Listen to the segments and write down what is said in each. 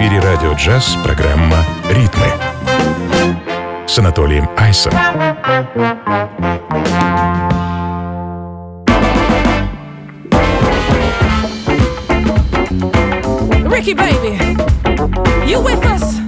эфире радио джаз программа «Ритмы» с Анатолием Айсом. Ricky, baby, you with us?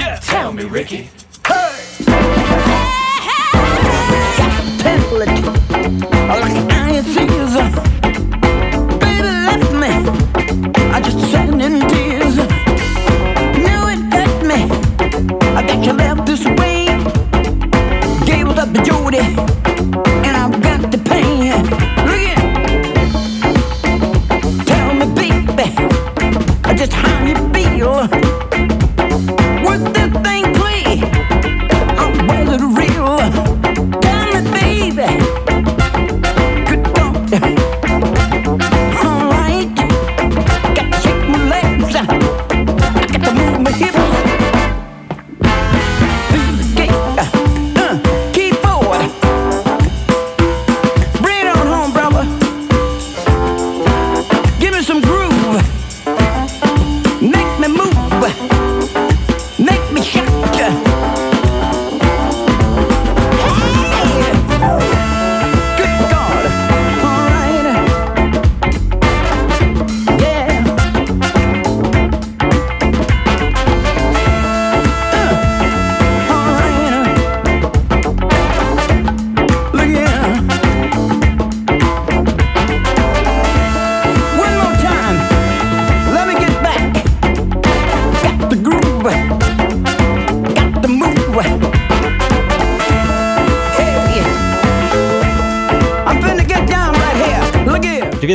Yeah. Tell me, Ricky. Tell it. Like iron seas. Baby left me. I just sat in tears. Knew it hurt me. I think you left this way. Gave us up to Jody.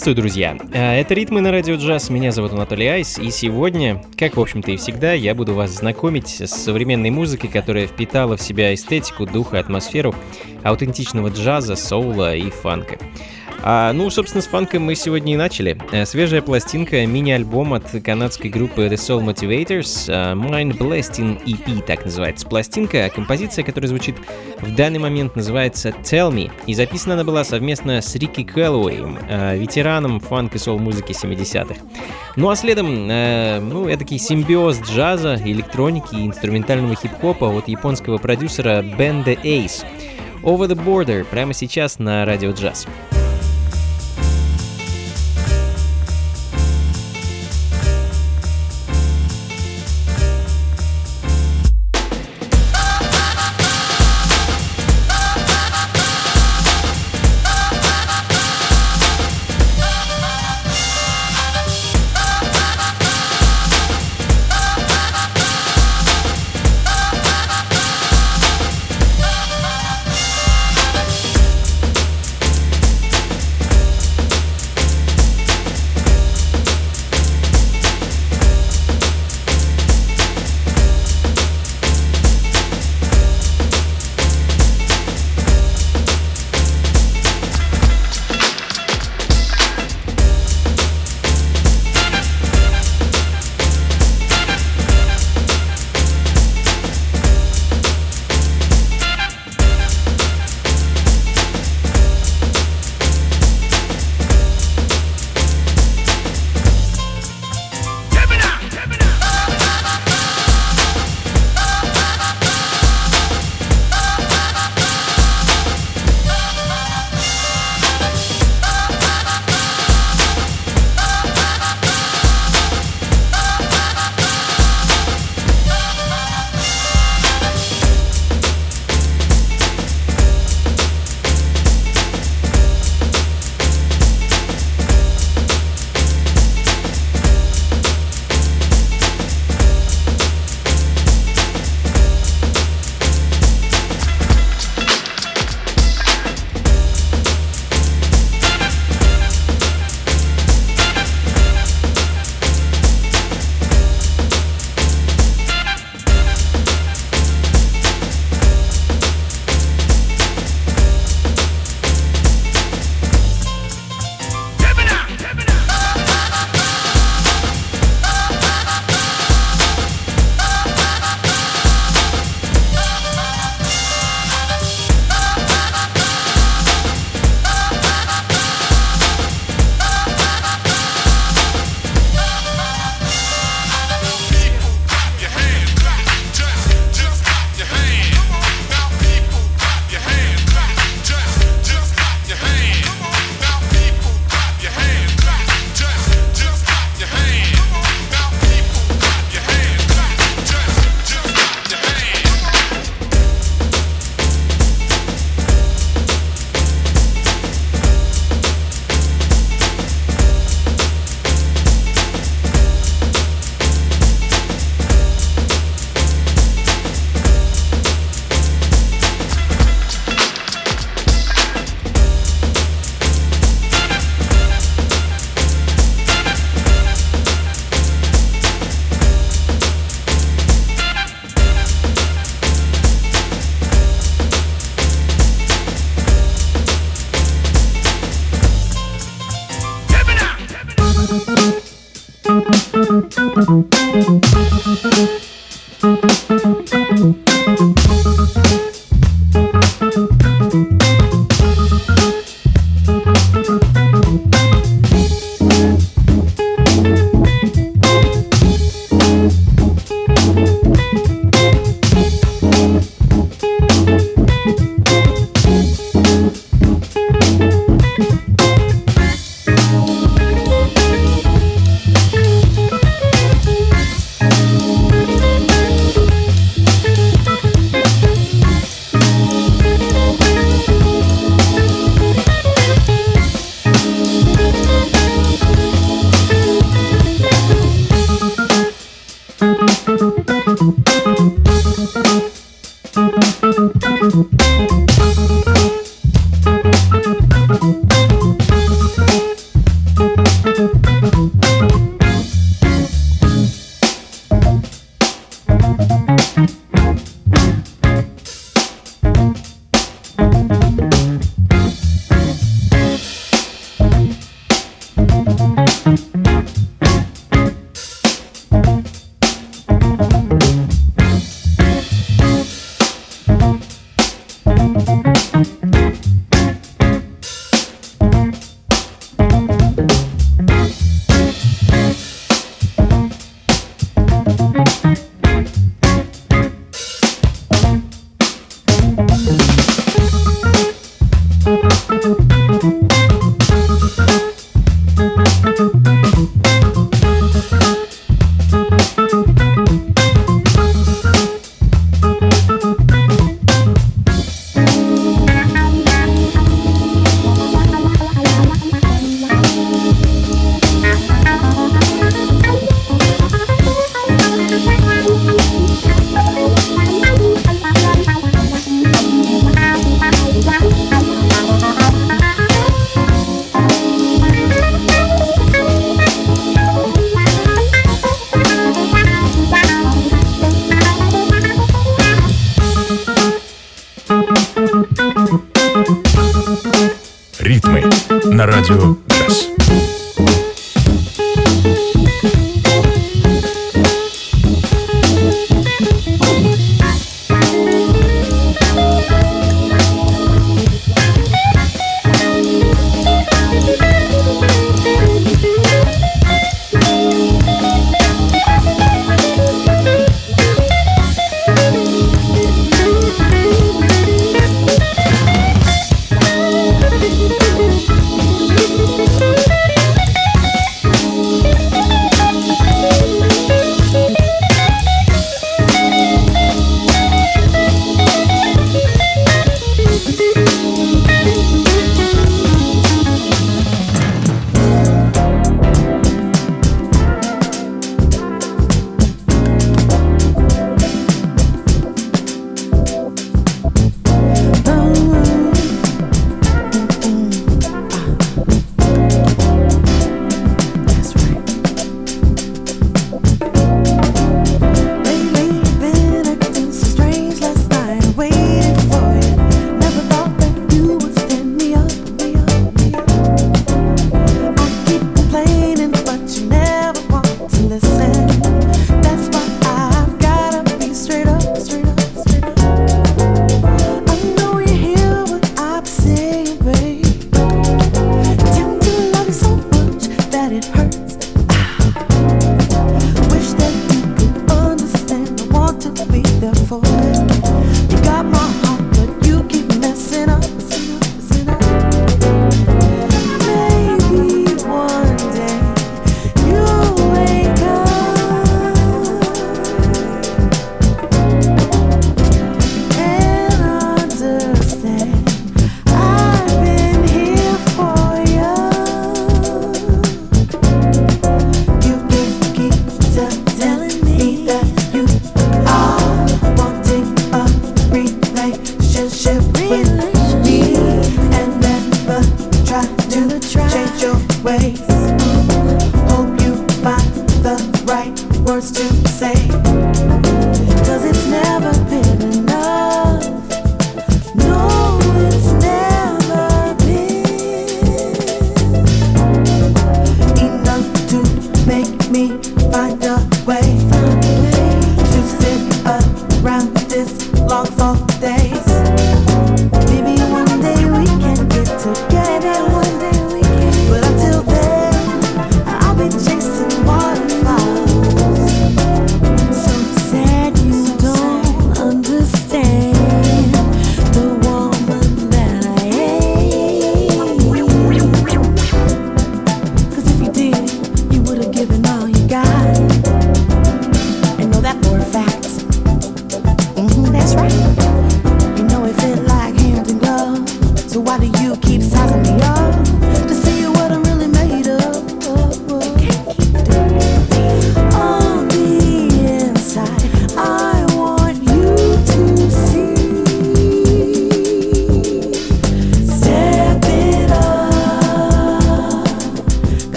Приветствую, друзья! Э, Это «Ритмы на радио джаз», меня зовут Анатолий Айс, и сегодня, как, в общем-то, и всегда, я буду вас знакомить с современной музыкой, которая впитала в себя эстетику, дух и атмосферу аутентичного джаза, соула и фанка. А, ну, собственно, с фанком мы сегодня и начали. Э, Свежая пластинка, мини-альбом от канадской группы The Soul Motivators, э, Mind Blasting EP, так называется пластинка. Композиция, которая звучит в данный момент, называется Tell Me, и записана она была совместно с Рики Кэллоуэем, э, ветераном фанк и соул-музыки 70-х. Ну а следом, э, ну, эдакий симбиоз джаза, электроники и инструментального хип-хопа от японского продюсера The Ace. Over the Border прямо сейчас на радио джаз.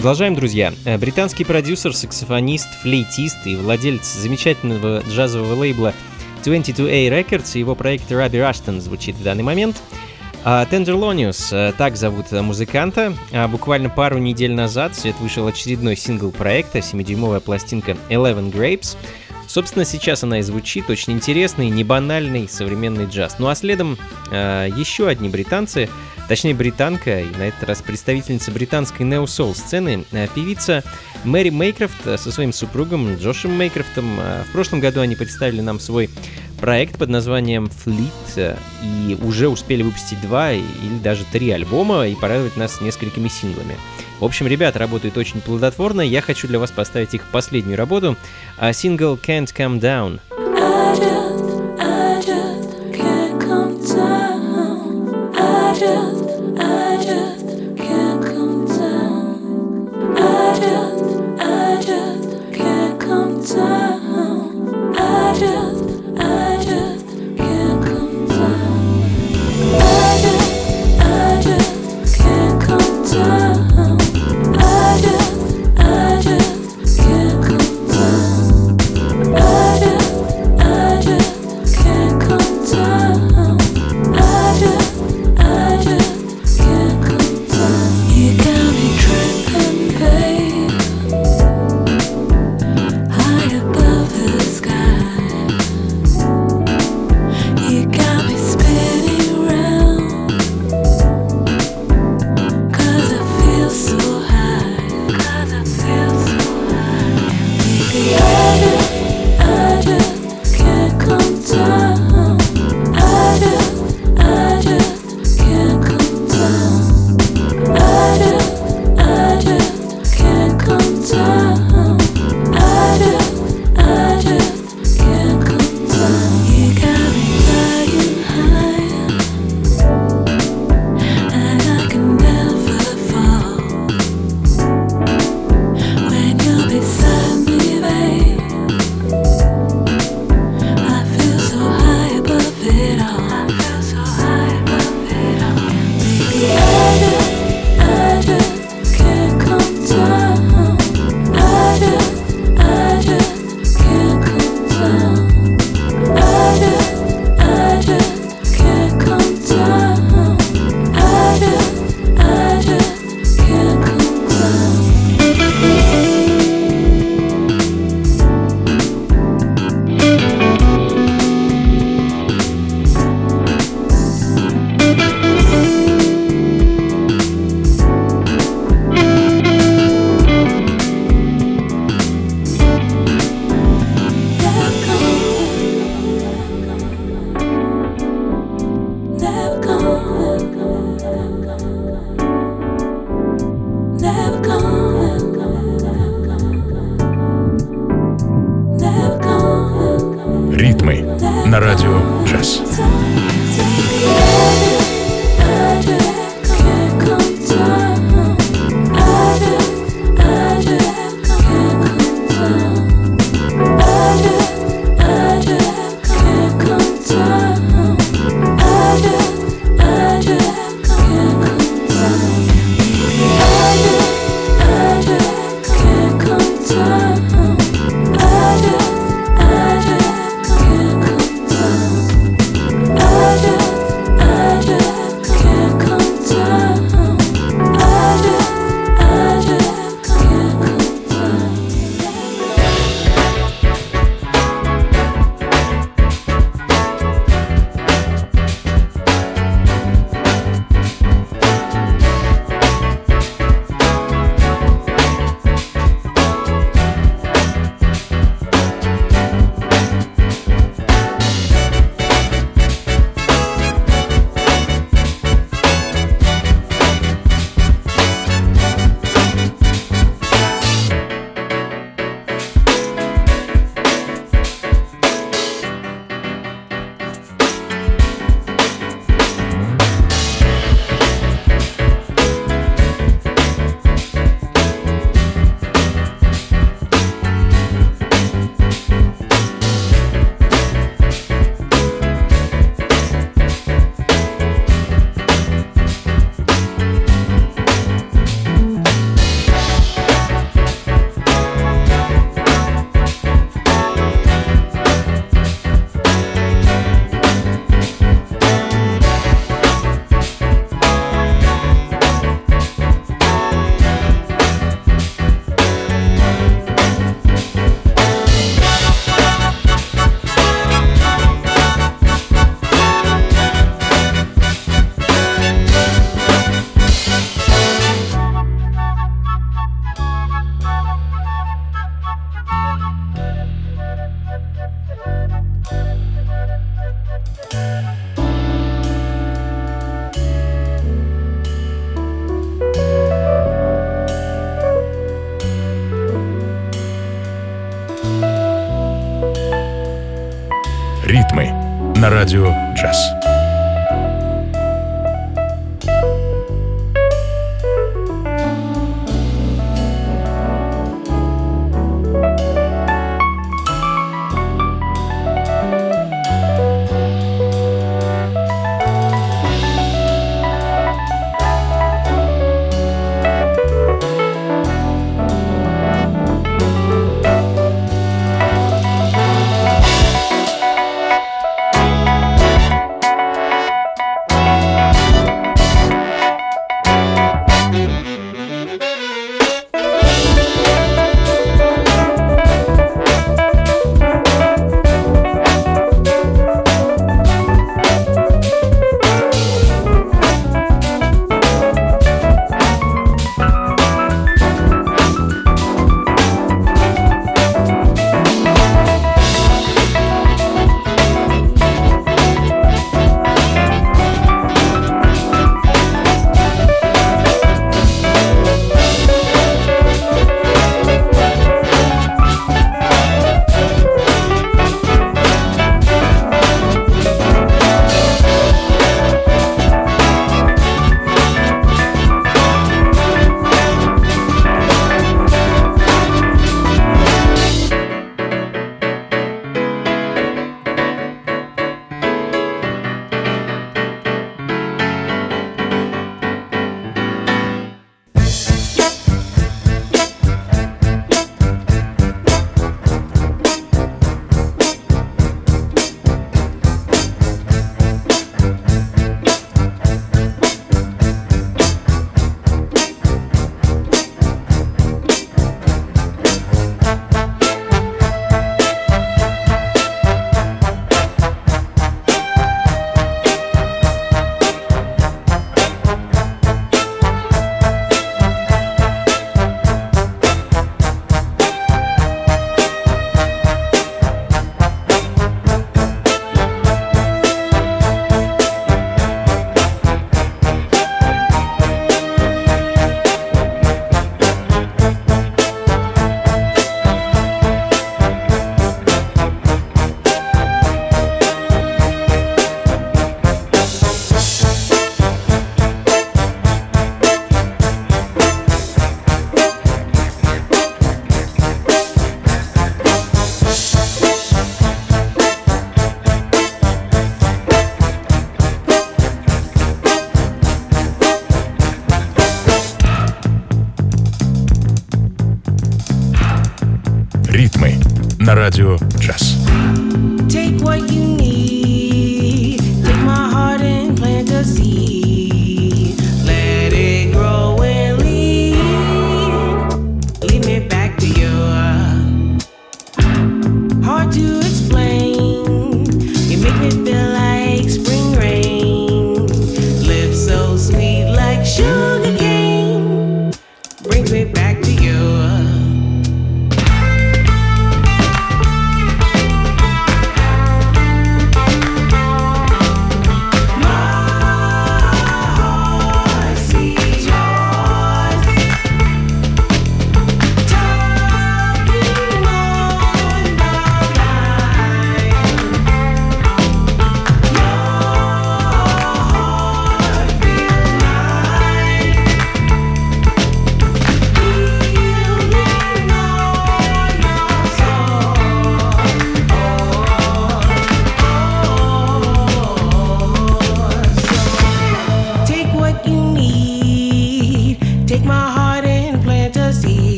Продолжаем, друзья. Э, британский продюсер, саксофонист, флейтист и владелец замечательного джазового лейбла 22A Records и его проект Раби Раштон звучит в данный момент. А Tenderlonius, э, так зовут музыканта. А буквально пару недель назад в свет вышел очередной сингл проекта, 7-дюймовая пластинка Eleven Grapes. Собственно, сейчас она и звучит, очень интересный, не банальный современный джаз. Ну а следом э, еще одни британцы — Точнее, британка, и на этот раз представительница британской нео-соул сцены, э, певица Мэри Мейкрофт э, со своим супругом Джошем Мейкрофтом. Э, в прошлом году они представили нам свой проект под названием Fleet и уже успели выпустить два или даже три альбома и порадовать нас несколькими синглами. В общем, ребята работают очень плодотворно. Я хочу для вас поставить их последнюю работу. Сингл Can't Come Down. I just, I just can't come down. I just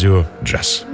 радио «Джаз».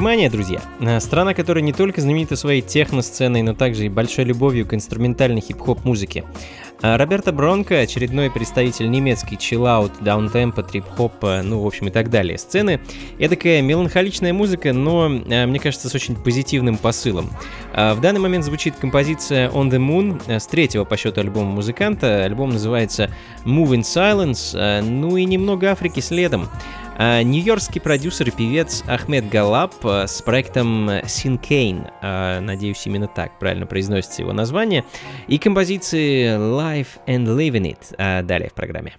Германия, друзья, э, страна, которая не только знаменита своей техно-сценой, но также и большой любовью к инструментальной хип-хоп музыке. А Роберто Бронко, очередной представитель немецкий чиллаут, даунтемпа, трип-хопа, ну, в общем, и так далее. Сцены — это такая меланхоличная музыка, но, э, мне кажется, с очень позитивным посылом. В данный момент звучит композиция On the Moon э, с третьего по счету альбома музыканта. Альбом называется Move in Silence, ну и немного Африки следом. А, нью-йоркский продюсер и певец Ахмед Галаб а, с проектом Синкейн, а, надеюсь, именно так правильно произносится его название, и композиции Life and Living It далее в программе.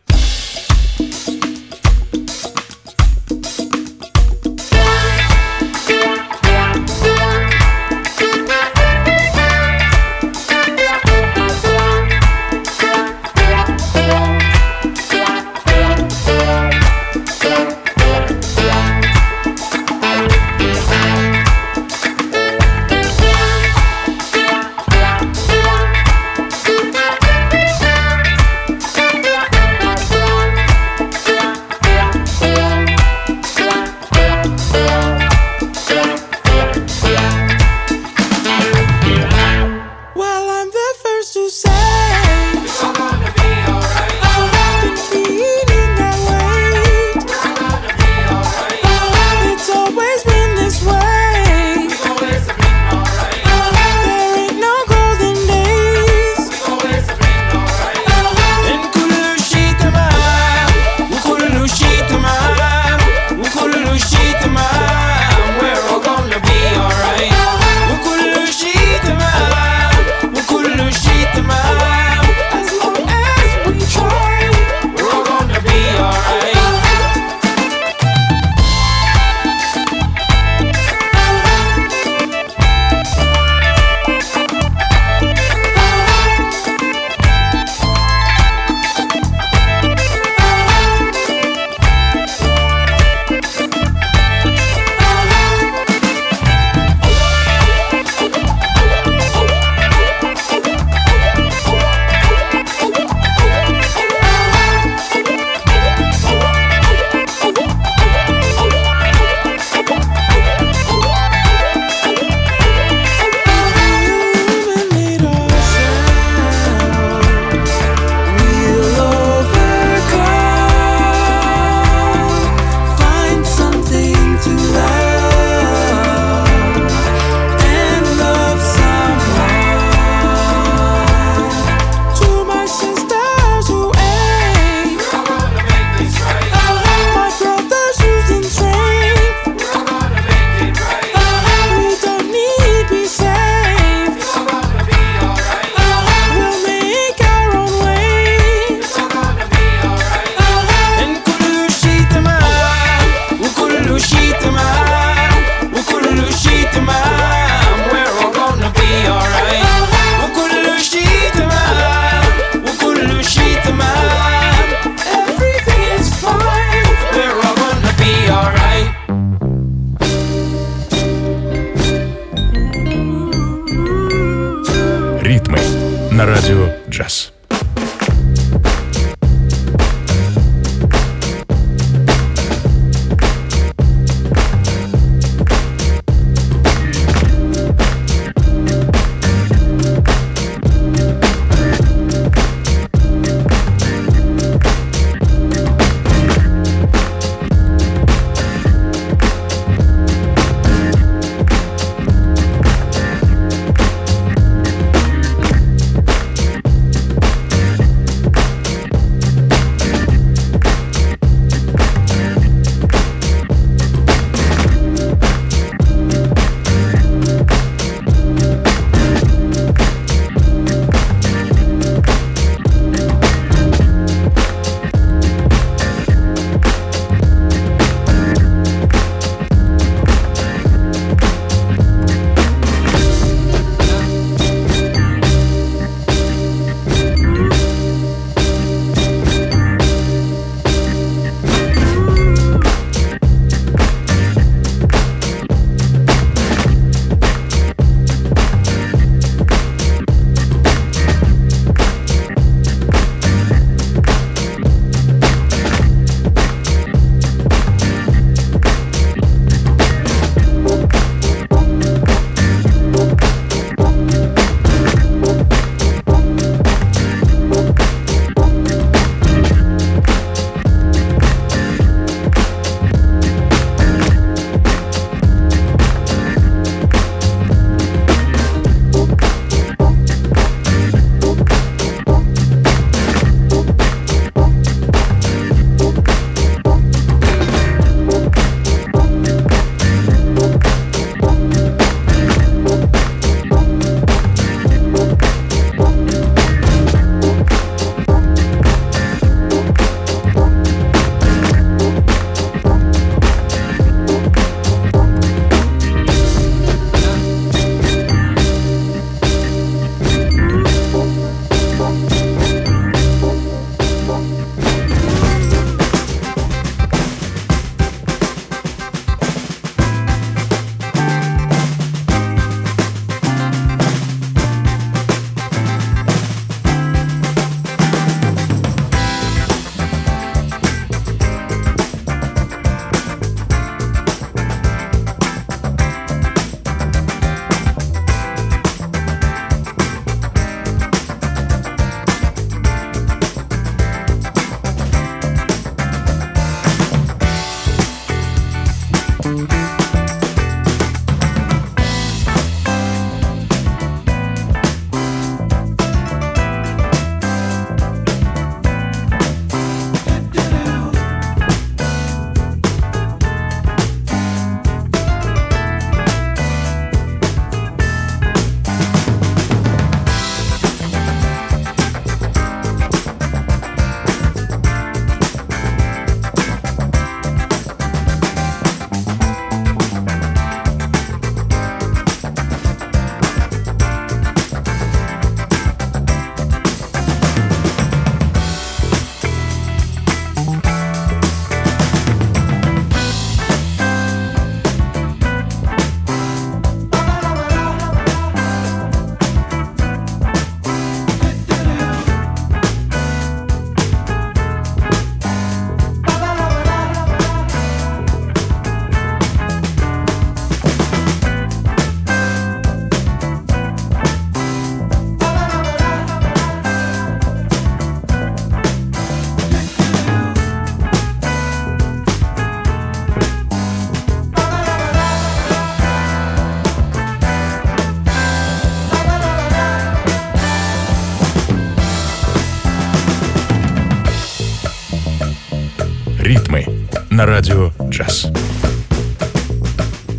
«Джаз».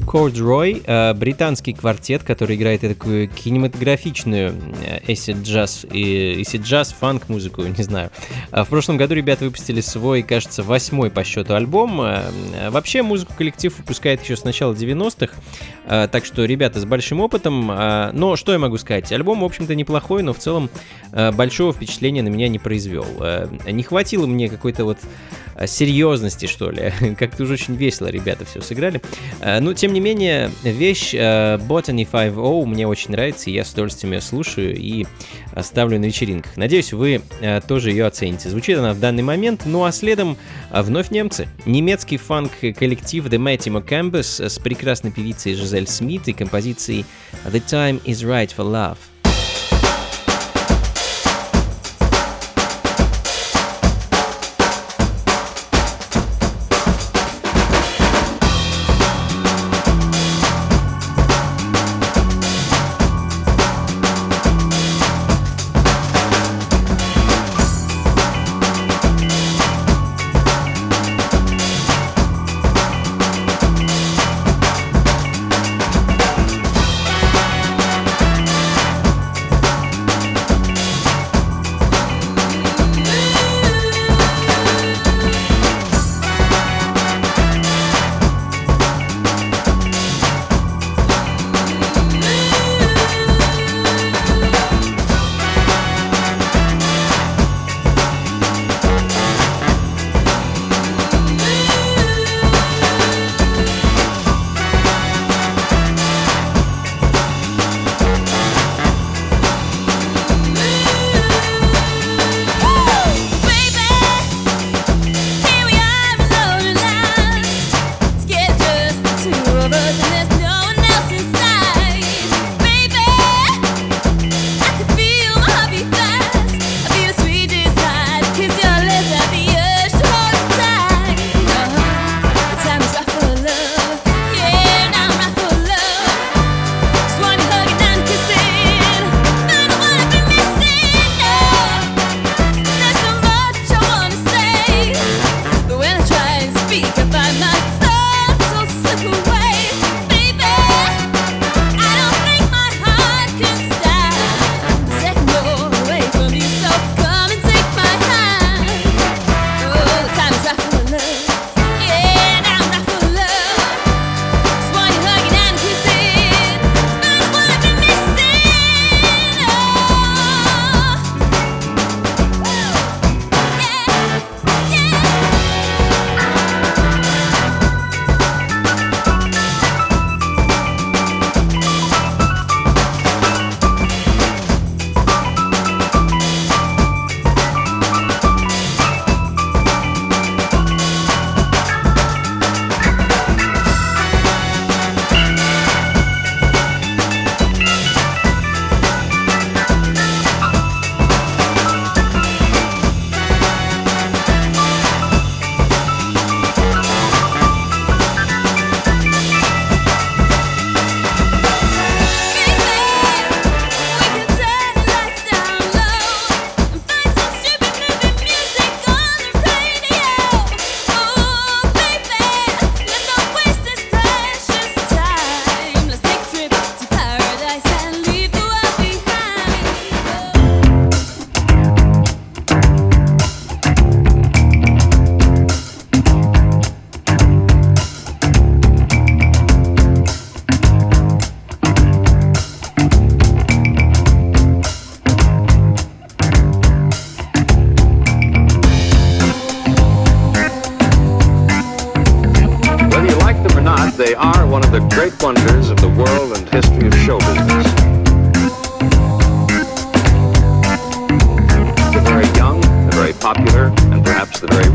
Corduroy, э, британский квартет, который играет такую кинематографичную acid джаз и acid джаз, фанк музыку, не знаю. А В прошлом году ребята выпустили свой, кажется, восьмой по счету альбом. Э, Вообще музыку коллектив выпускает еще с начала 90-х, э, так что ребята с большим опытом. Но что я могу сказать? Альбом, в общем-то, неплохой, но в целом большого впечатления на меня не произвел. Не хватило мне какой-то вот серьезности, что ли. Как-то уже очень весело ребята все сыграли. Но, тем не менее, вещь Botany 5.0 мне очень нравится, и я с удовольствием ее слушаю и ставлю на вечеринках. Надеюсь, вы тоже ее оцените. Звучит она в данный момент, ну а следом э, вновь немцы. Немецкий фанк-коллектив The Mighty Campus с прекрасной певицей Жизель Смит и композицией The Time Is Right For Love.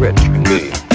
rich and me.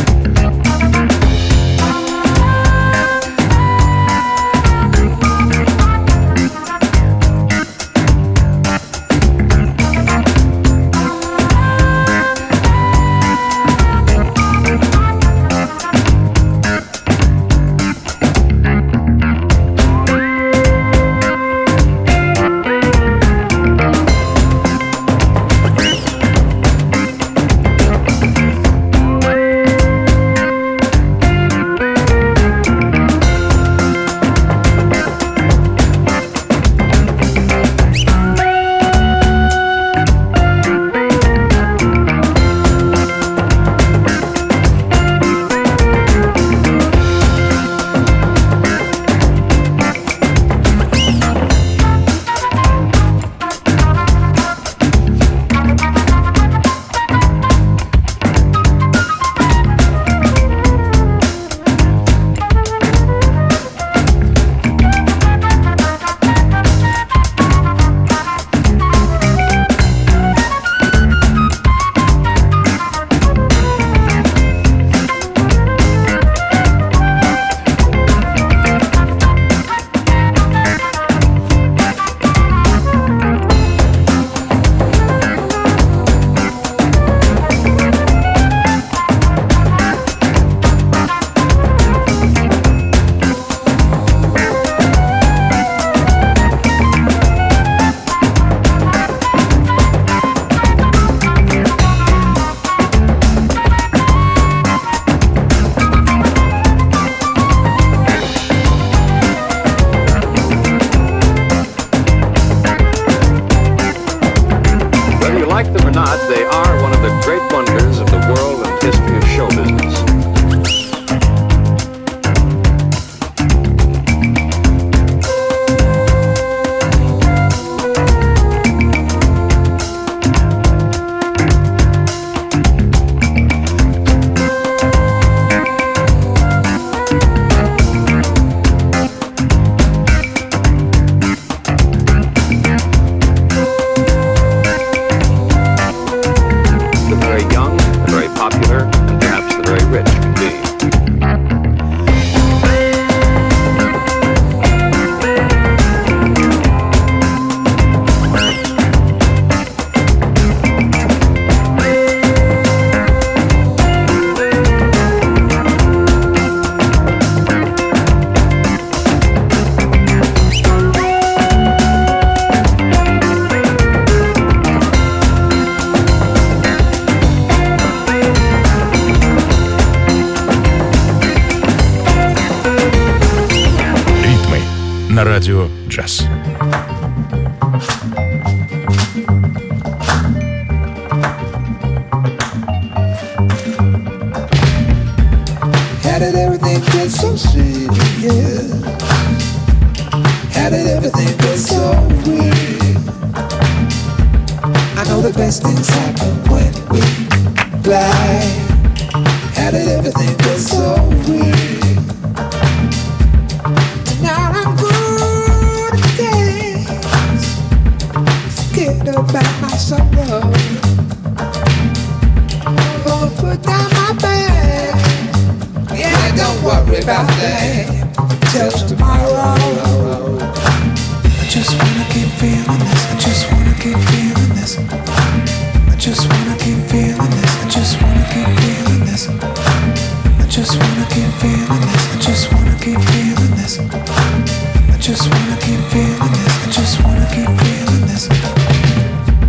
Just wanna keep feeling this. I just wanna keep feeling this. I just wanna keep feeling this. I just wanna keep feeling this. I just wanna keep feeling this. I just wanna keep feeling this. I just wanna keep feeling this. I just wanna keep feeling this.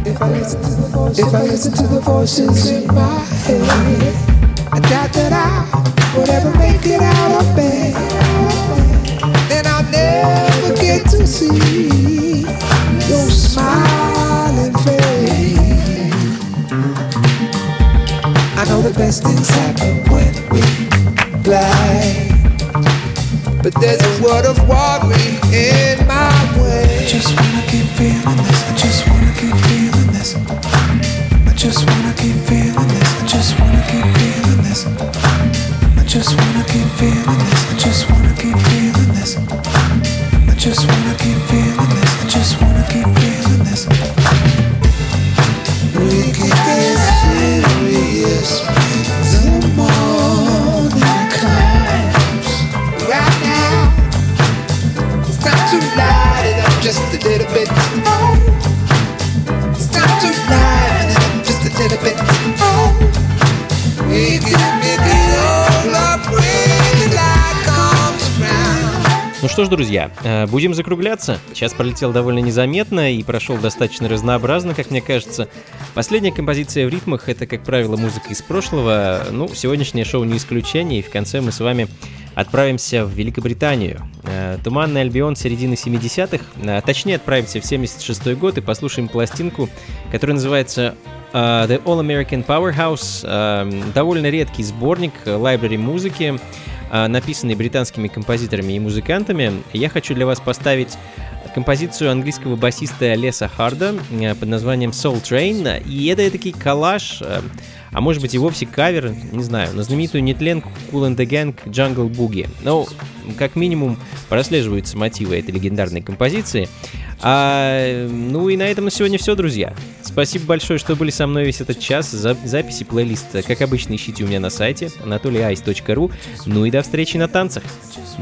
If I listen to the voices in my head, But there's a word of warning in my way. I just wanna keep feeling this. Ж, друзья, э, будем закругляться. Час пролетел довольно незаметно и прошел достаточно разнообразно, как мне кажется. Последняя композиция в ритмах — это, как правило, музыка из прошлого. Ну, сегодняшнее шоу не исключение, и в конце мы с вами отправимся в Великобританию. Э, Туманный Альбион середины 70-х. Э, Точнее, отправимся в 76 год и послушаем пластинку, которая называется The All American Powerhouse. Довольно редкий сборник лайбрери музыки, написанный британскими композиторами и музыкантами. Я хочу для вас поставить композицию английского басиста Леса Харда э, под названием Soul Train. И это такой коллаж, э, а может быть и вовсе кавер, не знаю, на знаменитую нетленку Cool and the Gang Jungle Boogie. Ну, как минимум, прослеживаются мотивы этой легендарной композиции. А, ну и на этом на сегодня все, друзья. Спасибо большое, что были со мной весь этот час. За записи плейлиста, как обычно, ищите у меня на сайте anatolyice.ru. Ну и до встречи на танцах.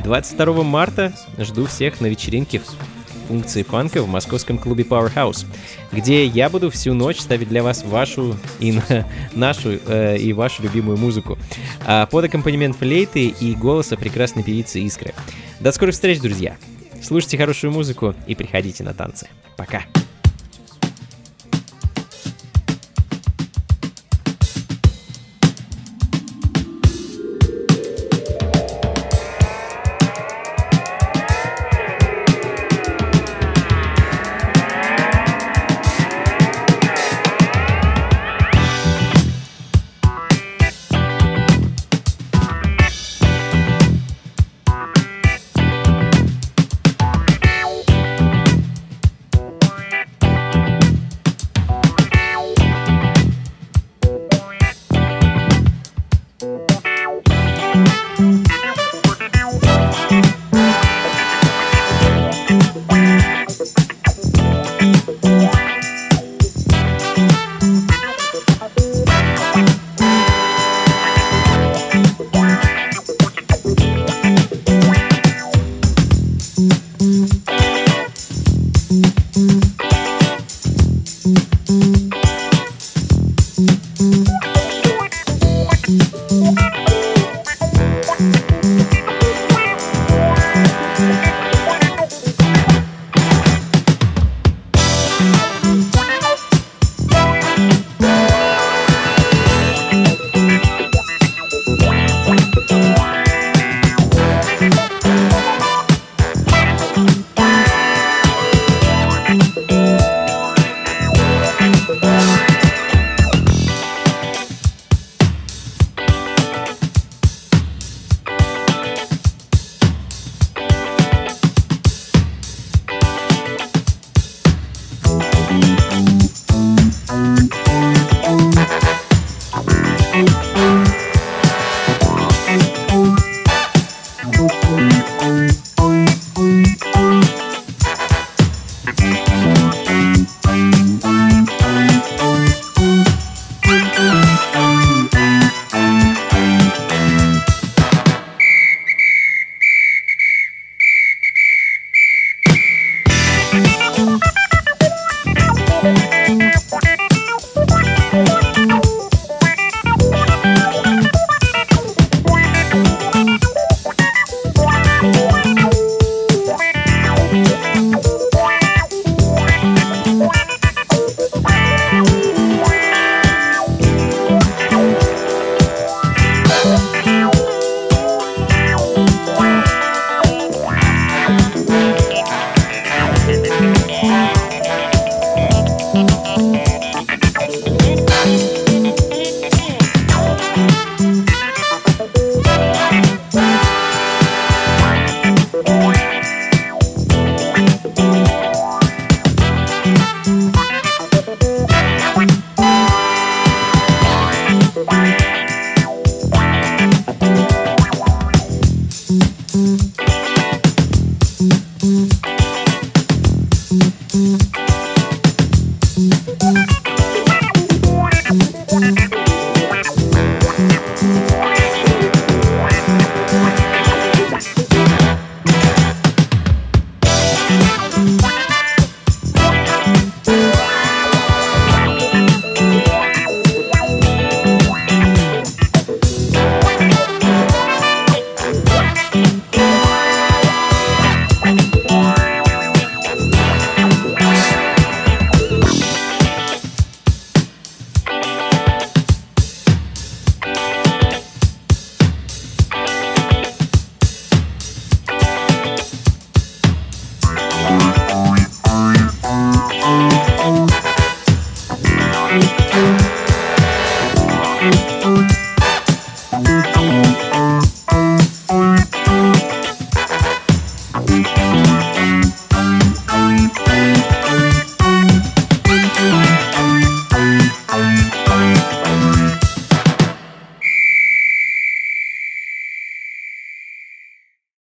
22 марта жду всех на вечеринке в функции фанка в московском клубе Powerhouse, где я буду всю ночь ставить для вас вашу и на- нашу э, и вашу любимую музыку а, под аккомпанемент флейты и голоса прекрасной певицы Искры. До скорых встреч, друзья! Слушайте хорошую музыку и приходите на танцы. Пока!